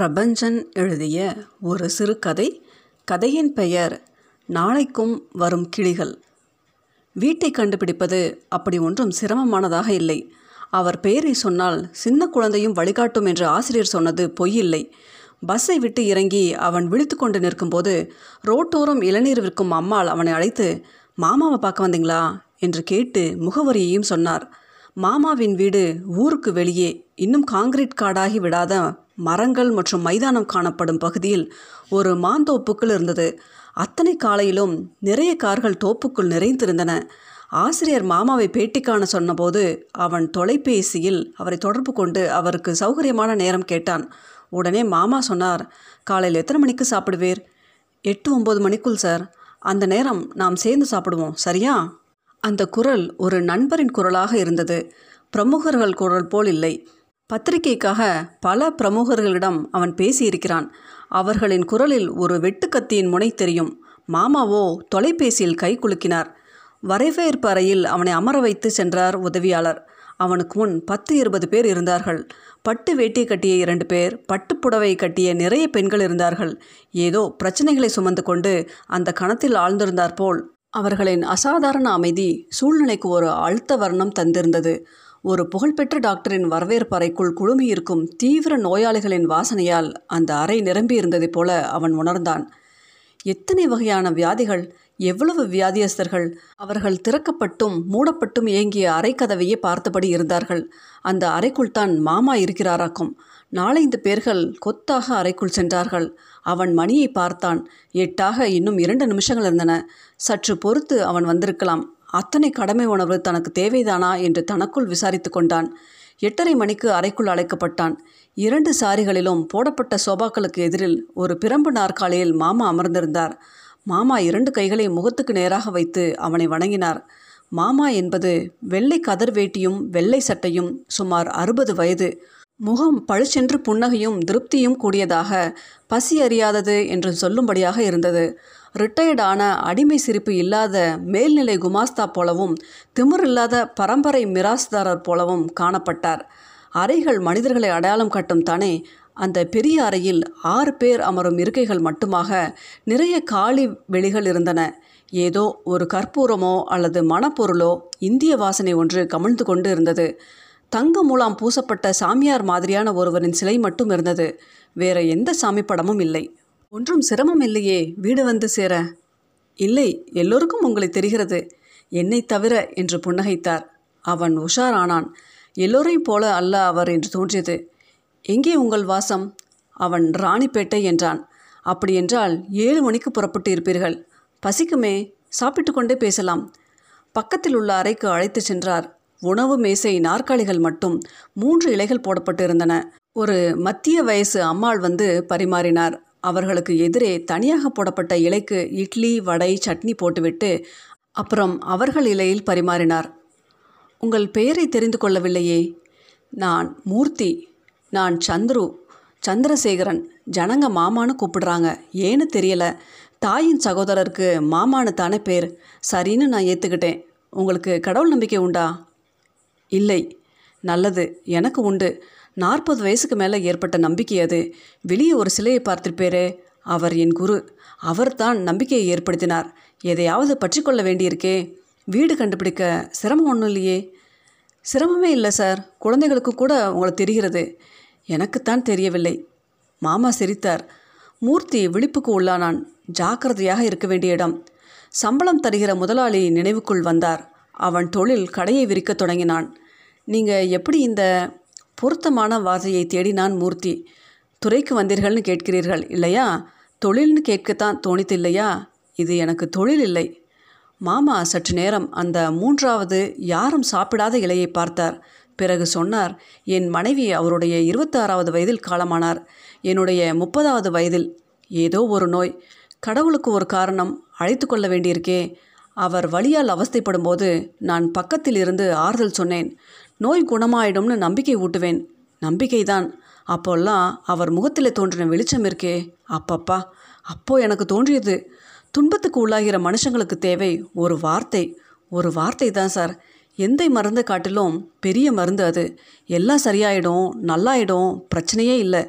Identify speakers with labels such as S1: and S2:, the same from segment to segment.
S1: பிரபஞ்சன் எழுதிய ஒரு சிறுகதை கதையின் பெயர் நாளைக்கும் வரும் கிளிகள் வீட்டை கண்டுபிடிப்பது அப்படி ஒன்றும் சிரமமானதாக இல்லை. அவர் பெயரை சொன்னால் சின்ன குழந்தையும் வழிகாட்டும் என்று ஆசிரியர் சொன்னது பொய்யில்லை பஸ்ஸை விட்டு இறங்கி அவன் விழித்து கொண்டு நிற்கும்போது ரோட்டோரம் இளநீர் விற்கும் அம்மாள் அவனை அழைத்து மாமாவை பார்க்க வந்தீங்களா? என்று கேட்டு முகவரியையும் சொன்னார். மாமாவின் வீடு ஊருக்கு வெளியே இன்னும் காங்கிரீட் காடாகி விடாத மரங்கள் மற்றும் மைதானம் காணப்படும் பகுதியில் ஒரு மாந்தோப்புக்குள் இருந்தது. அத்தனை காலையிலும் நிறைய கார்கள் தோப்புக்குள் நிறைந்திருந்தன. ஆசிரியர் மாமாவை பேட்டி காண சொன்னபோது அவன் தொலைபேசியில் அவரை தொடர்பு கொண்டு அவருக்கு சௌகரியமான நேரம் கேட்டான். உடனே மாமா சொன்னார் காலையில் எத்தனை மணிக்கு சாப்பிடுவீர்? எட்டு ஒம்பது மணிக்குள் சார். அந்த நேரம் நாம் சேர்ந்து சாப்பிடுவோம் சரியா? அந்த குரல் ஒரு நண்பரின் குரலாக இருந்தது. பிரமுகர்கள் குரல் போல் இல்லை. பத்திரிகைக்காக பல பிரமுகர்களிடம் அவன் பேசியிருக்கிறான். அவர்களின் குரலில் ஒரு வெட்டுக்கத்தியின் முனை தெரியும். மாமாவோ தொலைபேசியில் கை குலுக்கினார். வரவேற்பு அறையில் அவனை அமர வைத்து சென்றார் உதவியாளர். அவனுக்கு முன் பத்து இருபது பேர் இருந்தார்கள். பட்டு வேட்டி கட்டிய இரண்டு பேர் பட்டுப்புடவை கட்டிய நிறைய பெண்கள் இருந்தார்கள். ஏதோ பிரச்சனைகளை சுமந்து கொண்டு அந்த கணத்தில் ஆழ்ந்திருந்தார் போல் அவர்களின் அசாதாரண அமைதி சூழ்நிலைக்கு ஒரு அழுத்த வர்ணம் தந்திருந்தது. ஒரு புகழ்பெற்ற டாக்டரின் வரவேற்பு அறைக்குள் குழுமியிருக்கும் தீவிர நோயாளிகளின் வாசனையால் அந்த அறை நிரம்பியிருந்ததைப் போல அவன் உணர்ந்தான். எத்தனை வகையான வியாதிகள் எவ்வளவு வியாதியஸ்தர்கள் அவர்கள் திறக்கப்பட்டும் மூடப்பட்டும் இயங்கிய அறைக்கதவையே பார்த்தபடி இருந்தார்கள். அந்த அறைக்குள் தான் மாமா இருக்கிறாராக்கும். நாலைந்து பேர்கள் கொத்தாக அறைக்குள் சென்றார்கள். அவன் மணியை பார்த்தான். எட்டாக இன்னும் இரண்டு நிமிஷங்கள் இருந்தன. சற்று பொறுத்து அவன் வந்திருக்கலாம். அத்தனை கடமை உணர்வு தனக்கு தேவைதானா என்று தனக்குள் விசாரித்து கொண்டான். எட்டரை மணிக்கு அறைக்குள் அழைக்கப்பட்டான். இரண்டு சாரிகளிலும் போடப்பட்ட சோபாக்களுக்கு எதிரில் ஒரு பிரம்பு நாற்காலியில் மாமா அமர்ந்திருந்தார். மாமா இரண்டு கைகளை முகத்துக்கு நேராக வைத்து அவனை வணங்கினார். மாமா என்பது வெள்ளை கதர் வேட்டியும் வெள்ளை சட்டையும் சுமார் அறுபது வயது. முகம் பழுச்சென்று புன்னகையும் திருப்தியும் கூடியதாக பசி அறியாதது என்று சொல்லும்படியாக இருந்தது. ரிட்டையர்டான அடிமை சிரிப்பு இல்லாத மேல்நிலை குமாஸ்தா போலவும் திமிரில்லாத பரம்பரை மிராஸ்தாரர் போலவும் காணப்பட்டார். அறைகள் மனிதர்களை அடையாளம் காட்டும் தானே அந்த பெரிய அறையில் ஆறு பேர் அமரும் இருக்கைகள் மட்டுமாக நிறைய காலி வெளிகள் இருந்தன. ஏதோ ஒரு கற்பூரமோ அல்லது மணப்பொருளோ இந்திய வாசனை ஒன்று கமிழ்ந்து கொண்டு இருந்தது. தங்க மூலம் பூசப்பட்ட சாமியார் மாதிரியான ஒருவரின் சிலை மட்டும் இருந்தது. வேற எந்த சாமி படமும் இல்லை. ஒன்றும் சிரமம் இல்லையே வீடு வந்து சேர. இல்லை எல்லோருக்கும் உங்களை தெரிகிறது. என்னை தவிர என்று புன்னகைத்தார். அவன் உஷாரானான். எல்லோரையும் போல அல்ல அவர் என்று தோன்றியது. எங்கே உங்கள் வாசம்? அவன் ராணிப்பேட்டை என்றான். அப்படியென்றால் ஏழு மணிக்கு புறப்பட்டு இருப்பீர்கள். பசிக்குமே சாப்பிட்டு கொண்டே பேசலாம். பக்கத்தில் உள்ள அறைக்கு அழைத்து சென்றார். உணவு மேசை நாற்காலிகள் மட்டும் மூன்று இலைகள் போடப்பட்டு இருந்தன. ஒரு மத்திய வயசு அம்மாள் வந்து பரிமாறினார். அவர்களுக்கு எதிரே தனியாக போடப்பட்ட இலைக்கு இட்லி வடை சட்னி போட்டுவிட்டு அப்புறம் அவர்கள் இலையில் பரிமாறினார். உங்கள் பெயரை தெரிந்து கொள்ளவில்லையே. நான் மூர்த்தி. நான் சந்துரு. சந்திரசேகரன். ஜனங்க மாமான்னு கூப்பிடுறாங்க. ஏன்னு தெரியல. தாயின் சகோதரருக்கு மாமானு தானே பேர். சரின்னு நான் ஏற்றுக்கிட்டேன் உங்களுக்கு கடவுள் நம்பிக்கை உண்டா? இல்லை. நல்லது. எனக்கு உண்டு. நாற்பது வயசுக்கு மேலே ஏற்பட்ட நம்பிக்கை அது. வெளியே ஒரு சிலையை பார்த்திருப்பேரே அவர் என் குரு. அவர்தான் நம்பிக்கையை ஏற்படுத்தினார். எதையாவது பற்றி கொள்ள வேண்டியிருக்கே. வீடு கண்டுபிடிக்க சிரமம் ஒன்றும் இல்லையே. சிரமமே இல்லை சார். குழந்தைகளுக்கு கூட உங்களை தெரிகிறது. எனக்குத்தான் தெரியவில்லை. மாமா சிரித்தார். மூர்த்தி விழிப்புக்கு உள்ளானான். ஜாக்கிரதையாக இருக்க வேண்டிய இடம். சம்பளம் தருகிற முதலாளி நினைவுக்குள் வந்தார். அவன் தொழில் கடையை விரிக்கத் தொடங்கினான். நீங்கள் எப்படி இந்த பொருத்தமான வார்த்தையை தேடினான் மூர்த்தி. துறைக்கு வந்தீர்கள்னு கேட்கிறீர்கள் இல்லையா? தொழில்னு கேட்கத்தான் தோணித்து இல்லையா இது எனக்கு தொழில் இல்லை. மாமா சற்று நேரம். அந்த மூன்றாவது யாரும் சாப்பிடாத இலையை பார்த்தார். பிறகு சொன்னார் என் மனைவி அவருடைய இருபத்தாறாவது வயதில் காலமானார். என்னுடைய முப்பதாவது வயதில். ஏதோ ஒரு நோய். கடவுளுக்கு ஒரு காரணம். அழைத்து கொள்ள வேண்டியிருக்கே. அவர் வழியால் அவஸ்தைப்படும் போது நான் பக்கத்தில் இருந்து ஆறுதல் சொன்னேன். நோய் குணமாயிடும்னு நம்பிக்கை ஊட்டுவேன். நம்பிக்கைதான். அப்போல்லாம் அவர் முகத்தில் தோன்றின வெளிச்சம் இருக்கே. அப்பப்பா அப்போ எனக்கு தோன்றியது. துன்பத்துக்கு உள்ளாகிற மனுஷங்களுக்கு தேவை ஒரு வார்த்தை. ஒரு வார்த்தை தான் சார். எந்த மருந்தை காட்டிலும் பெரிய மருந்து அது. எல்லாம் சரியாயிடும் நல்லாயிடும் பிரச்சனையே இல்லை.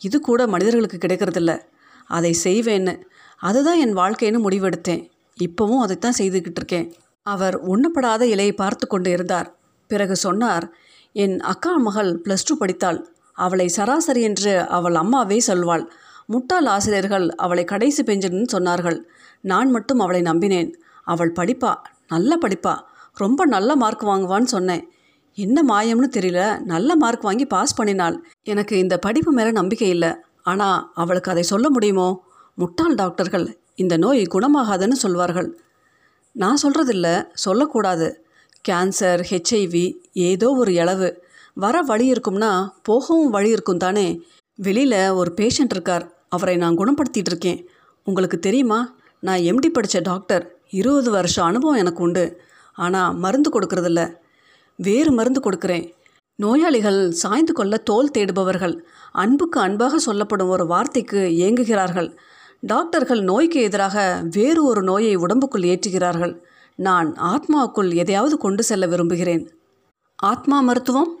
S1: இது கூட மனிதர்களுக்கு கிடைக்கிறதில்ல. அதை செய்வேன்னு. அதுதான் என் வாழ்க்கைன்னு முடிவெடுத்தேன். இப்போவும் அதைத்தான் செய்துக்கிட்டு இருக்கேன். அவர் உண்ணப்படாத இலையை பார்த்து கொண்டு இருந்தார். பிறகு சொன்னார் என் அக்கா மகள் ப்ளஸ் டூ படித்தாள். அவளை சராசரி என்று அவள் அம்மாவே சொல்வாள். முட்டாள் ஆசிரியர்கள் அவளை கடைசி பெஞ்சுன்னு சொன்னார்கள். நான் மட்டும் அவளை நம்பினேன். அவள் படிப்பா நல்ல படிப்பா. ரொம்ப நல்ல மார்க் வாங்குவான்னு சொன்னேன். என்ன மாயம்னு தெரியல. நல்ல மார்க் வாங்கி பாஸ் பண்ணினாள். எனக்கு இந்த படிப்பு மேலே நம்பிக்கை இல்லை. ஆனால் அவளுக்கு அதை சொல்ல முடியுமோ? முட்டாள் டாக்டர்கள் இந்த நோய் குணமாகாதுன்னு சொல்வார்கள். நான் சொல்கிறதில்ல சொல்லக்கூடாது. கேன்சர் ஹெச்ஐவி ஏதோ ஒரு இளவு வர வழி இருக்கும்னா போகவும் வழி இருக்கும் தானே? வெளியில் ஒரு பேஷண்ட் இருக்கார். அவரை நான் குணப்படுத்திட்டு இருக்கேன். உங்களுக்கு தெரியுமா? நான் எம்டி படித்த டாக்டர் இருபது வருஷம் அனுபவம் எனக்கு உண்டு. ஆனால் மருந்து கொடுக்கறதில்ல. வேறு மருந்து கொடுக்குறேன். நோயாளிகள் சாய்ந்து கொள்ள தோல் தேடுபவர்கள். அன்புக்கு அன்பாக சொல்லப்படும் ஒரு வார்த்தைக்கு ஏங்குகிறார்கள். டாக்டர்கள் நோய்க்கு எதிராக வேறு ஒரு நோயை உடம்புக்குள் ஏற்றுகிறார்கள். நான் ஆத்மாவுக்குள் எதையாவது கொண்டு செல்ல விரும்புகிறேன். ஆத்மா மருத்துவம்?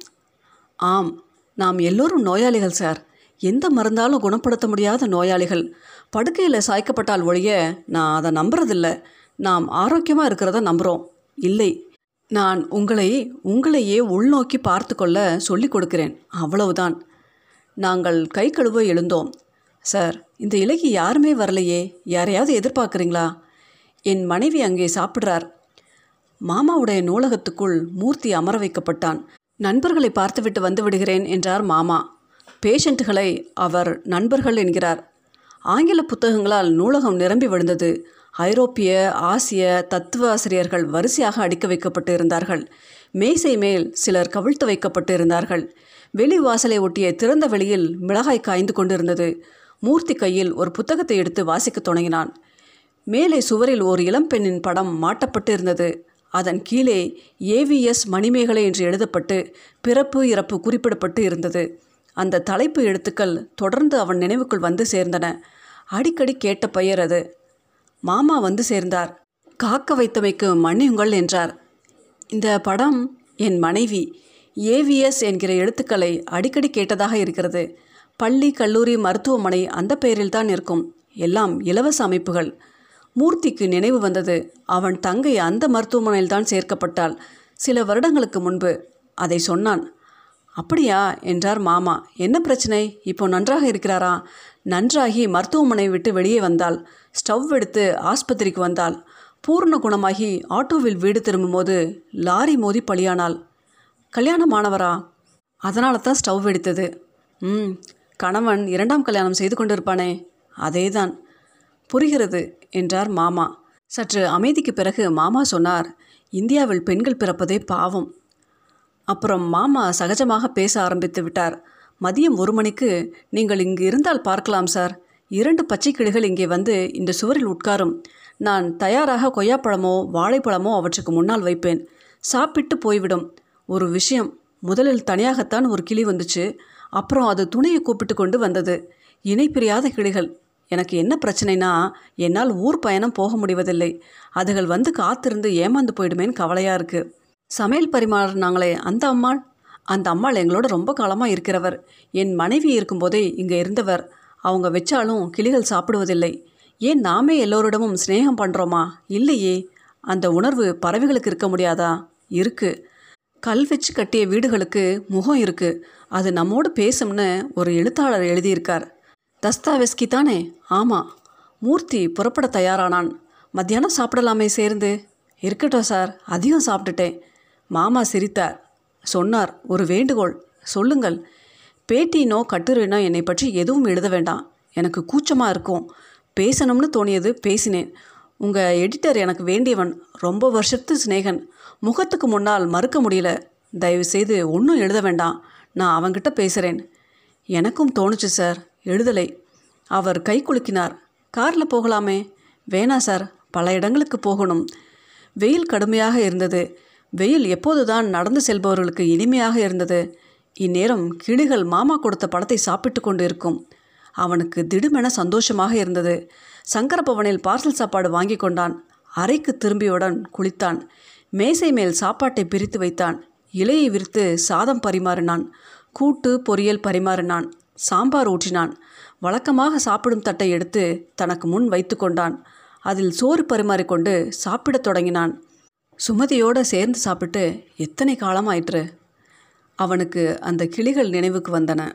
S1: ஆம் நாம் எல்லோரும் நோயாளிகள் சார். எந்த மருந்தாலும் குணப்படுத்த முடியாத நோயாளிகள். படுக்கையில் சாய்க்கப்பட்டால் ஒழிய நான் அதை நம்புறதில்ல. நாம் ஆரோக்கியமாக இருக்கிறத நம்புகிறோம் இல்லை நான் உங்களை உங்களையே உள்நோக்கி பார்த்து கொள்ள சொல்லிக் கொடுக்கிறேன். அவ்வளவுதான். நாங்கள் கை கழுவ எழுந்தோம். சார் இந்த இலைக்கு யாருமே வரலையே. யாரையாவது எதிர்பார்க்குறீங்களா? என் மனைவி அங்கே சாப்பிட்றார். மாமாவுடைய நூலகத்துக்குள் மூர்த்தி அமர வைக்கப்பட்டான். நண்பர்களை பார்த்துவிட்டு வந்து விடுகிறேன் என்றார் மாமா. பேஷண்ட்டுகளை அவர் நண்பர்கள் என்கிறார். ஆங்கில புத்தகங்களால் நூலகம் நிரம்பி விழுந்தது. ஐரோப்பிய ஆசிய தத்துவ ஆசிரியர்கள் வரிசையாக அடுக்க வைக்கப்பட்டு இருந்தார்கள் மேசை மேல் சிலர் கவிழ்த்து வைக்கப்பட்டு இருந்தார்கள் வெளி வாசலை ஒட்டிய திறந்த வெளியில் மிளகாய் காய்ந்து கொண்டிருந்தது. மூர்த்தி கையில் ஒரு புத்தகத்தை எடுத்து வாசிக்கத் தொடங்கினான். மேலே சுவரில் ஒரு இளம்பெண்ணின் படம் மாட்டப்பட்டு இருந்தது அதன் கீழே ஏவிஎஸ் மணிமேகலை என்று எழுதப்பட்டு பிறப்பு இறப்பு குறிப்பிடப்பட்டு இருந்தது. அந்த தலைப்பு எழுத்துக்கள் தொடர்ந்து அவன் நினைவுக்குள் வந்து சேர்ந்தன. அடிக்கடி கேட்ட பெயர் அது. மாமா வந்து சேர்ந்தார். காக்க வைத்தமைக்கு மன்னியுங்கள் என்றார். இந்த படம் என் மனைவி ஏவிஎஸ் என்கிற எழுத்துக்களை அடிக்கடி கேட்டதாக இருக்கிறது. பள்ளி கல்லூரி மருத்துவமனை அந்த பெயரில்தான் இருக்கும். எல்லாம் இலவச அமைப்புகள். மூர்த்திக்கு நினைவு வந்தது. அவன் தங்கை அந்த மருத்துவமனையில்தான் சேர்க்கப்பட்டாள். சில வருடங்களுக்கு முன்பு அதை சொன்னான். அப்படியா? என்றார் மாமா. என்ன பிரச்சனை? இப்போ நன்றாக இருக்கிறாரா? நன்றாகி மருத்துவமனை விட்டு வெளியே வந்தாள். ஸ்டவ் எடுத்து ஆஸ்பத்திரிக்கு வந்தாள். பூர்ண குணமாகி ஆட்டோவில் வீடு திரும்பும்போது லாரி மோதி பலியானாள். கல்யாணமானவரா? அதனால தான் ஸ்டவ் எடுத்தது. ம் கணவன் இரண்டாம் கல்யாணம் செய்து கொண்டிருப்பானே. அதேதான். புரிகிறது என்றார் மாமா. சற்று அமைதிக்கு பிறகு மாமா சொன்னார் இந்தியாவில் பெண்கள் பிறப்பதே பாவம். அப்புறம் மாமா சகஜமாக பேச ஆரம்பித்து விட்டார். மதியம் ஒரு மணிக்கு நீங்கள் இங்கு இருந்தால் பார்க்கலாம் சார். இரண்டு பச்சை கிளிகள் இங்கே வந்து இந்த சுவரில் உட்காரும். நான் தயாராக கொய்யாப்பழமோ வாழைப்பழமோ அவற்றுக்கு முன்னால் வைப்பேன். சாப்பிட்டு போய்விடும். ஒரு விஷயம் முதலில் தனியாகத்தான் ஒரு கிளி வந்துச்சு. அப்புறம் அது துணையை கூப்பிட்டு கொண்டு வந்தது. இணை பிரியாத கிளிகள். எனக்கு என்ன பிரச்சனைனா என்னால் ஊர் பயணம் போக முடிவதில்லை. அதுகள் வந்து காத்திருந்து ஏமாந்து போயிடுமேன்னு கவலையாக இருக்குது சமையல் பரிமாறினாங்களே அந்த அம்மாள்? அந்த அம்மாள் எங்களோட ரொம்ப காலமாக இருக்கிறவர். என் மனைவி இருக்கும்போதே இங்கே இருந்தவர். அவங்க வச்சாலும் கிளிகள் சாப்பிடுவதில்லை. ஏன் நாமே எல்லோரிடமும் சிநேகம் பண்ணுறோமா இல்லையே. அந்த உணர்வு பறவைகளுக்கு இருக்க முடியாதா? இருக்கு. கல் வச்சு கட்டிய வீடுகளுக்கு முகம் இருக்கு. அது நம்மோடு பேசும்னு ஒரு எழுத்தாளர் எழுதியிருக்கார். தஸ்தாவெஸ்கி தானே? ஆமாம் மூர்த்தி புறப்பட தயாரானான். மத்தியானம் சாப்பிடலாமே சேர்ந்து. இருக்கட்டும் சார் அதிகம் சாப்பிட்டுட்டேன். மாமா சிரித்தார். சொன்னார் ஒரு வேண்டுகோள். சொல்லுங்கள். பேட்டினோ கட்டுரைனோ என்னை பற்றி எதுவும் எழுத வேண்டாம். எனக்கு கூச்சமாக இருக்கும். பேசணும்னு தோணியது பேசினேன். உங்கள் எடிட்டர் எனக்கு வேண்டியவன். ரொம்ப வருஷத்து சிநேகன். முகத்துக்கு முன்னால் மறுக்க முடியல. தயவுசெய்து ஒன்றும் எழுத வேண்டாம். நான் அவங்கிட்ட பேசுகிறேன் எனக்கும் தோணுச்சு சார். எழுதலை. அவர் கை குலுக்கினார். காரில் போகலாமே. வேணா சார் பல இடங்களுக்கு போகணும். வெயில் கடுமையாக இருந்தது. வெயில் எப்போதுதான் நடந்து செல்பவர்களுக்கு இனிமையாக இருந்தது. இந்நேரம் கிளிகள் மாமா கொடுத்த படத்தை சாப்பிட்டு கொண்டு இருக்கும் அவனுக்கு திடுமென சந்தோஷமாக இருந்தது. சங்கரபவனில் பார்சல் சாப்பாடு வாங்கி கொண்டான். அறைக்கு திரும்பியவுடன் குளித்தான். மேசை மேல் சாப்பாட்டை பிரித்து வைத்தான். இலையை விரித்து சாதம் பரிமாறினான். கூட்டு பொரியல் பரிமாறினான். சாம்பார் ஊற்றினான். வழக்கமாக சாப்பிடும் தட்டை எடுத்து தனக்கு முன் வைத்து கொண்டான். அதில் சோறு பரிமாறிக்கொண்டு சாப்பிடத் தொடங்கினான். சுமதியோடு சேர்ந்து சாப்பிட்டு எத்தனை காலம் ஆயிற்று அவனுக்கு அந்த கிளிகள் நினைவுக்கு வந்தன.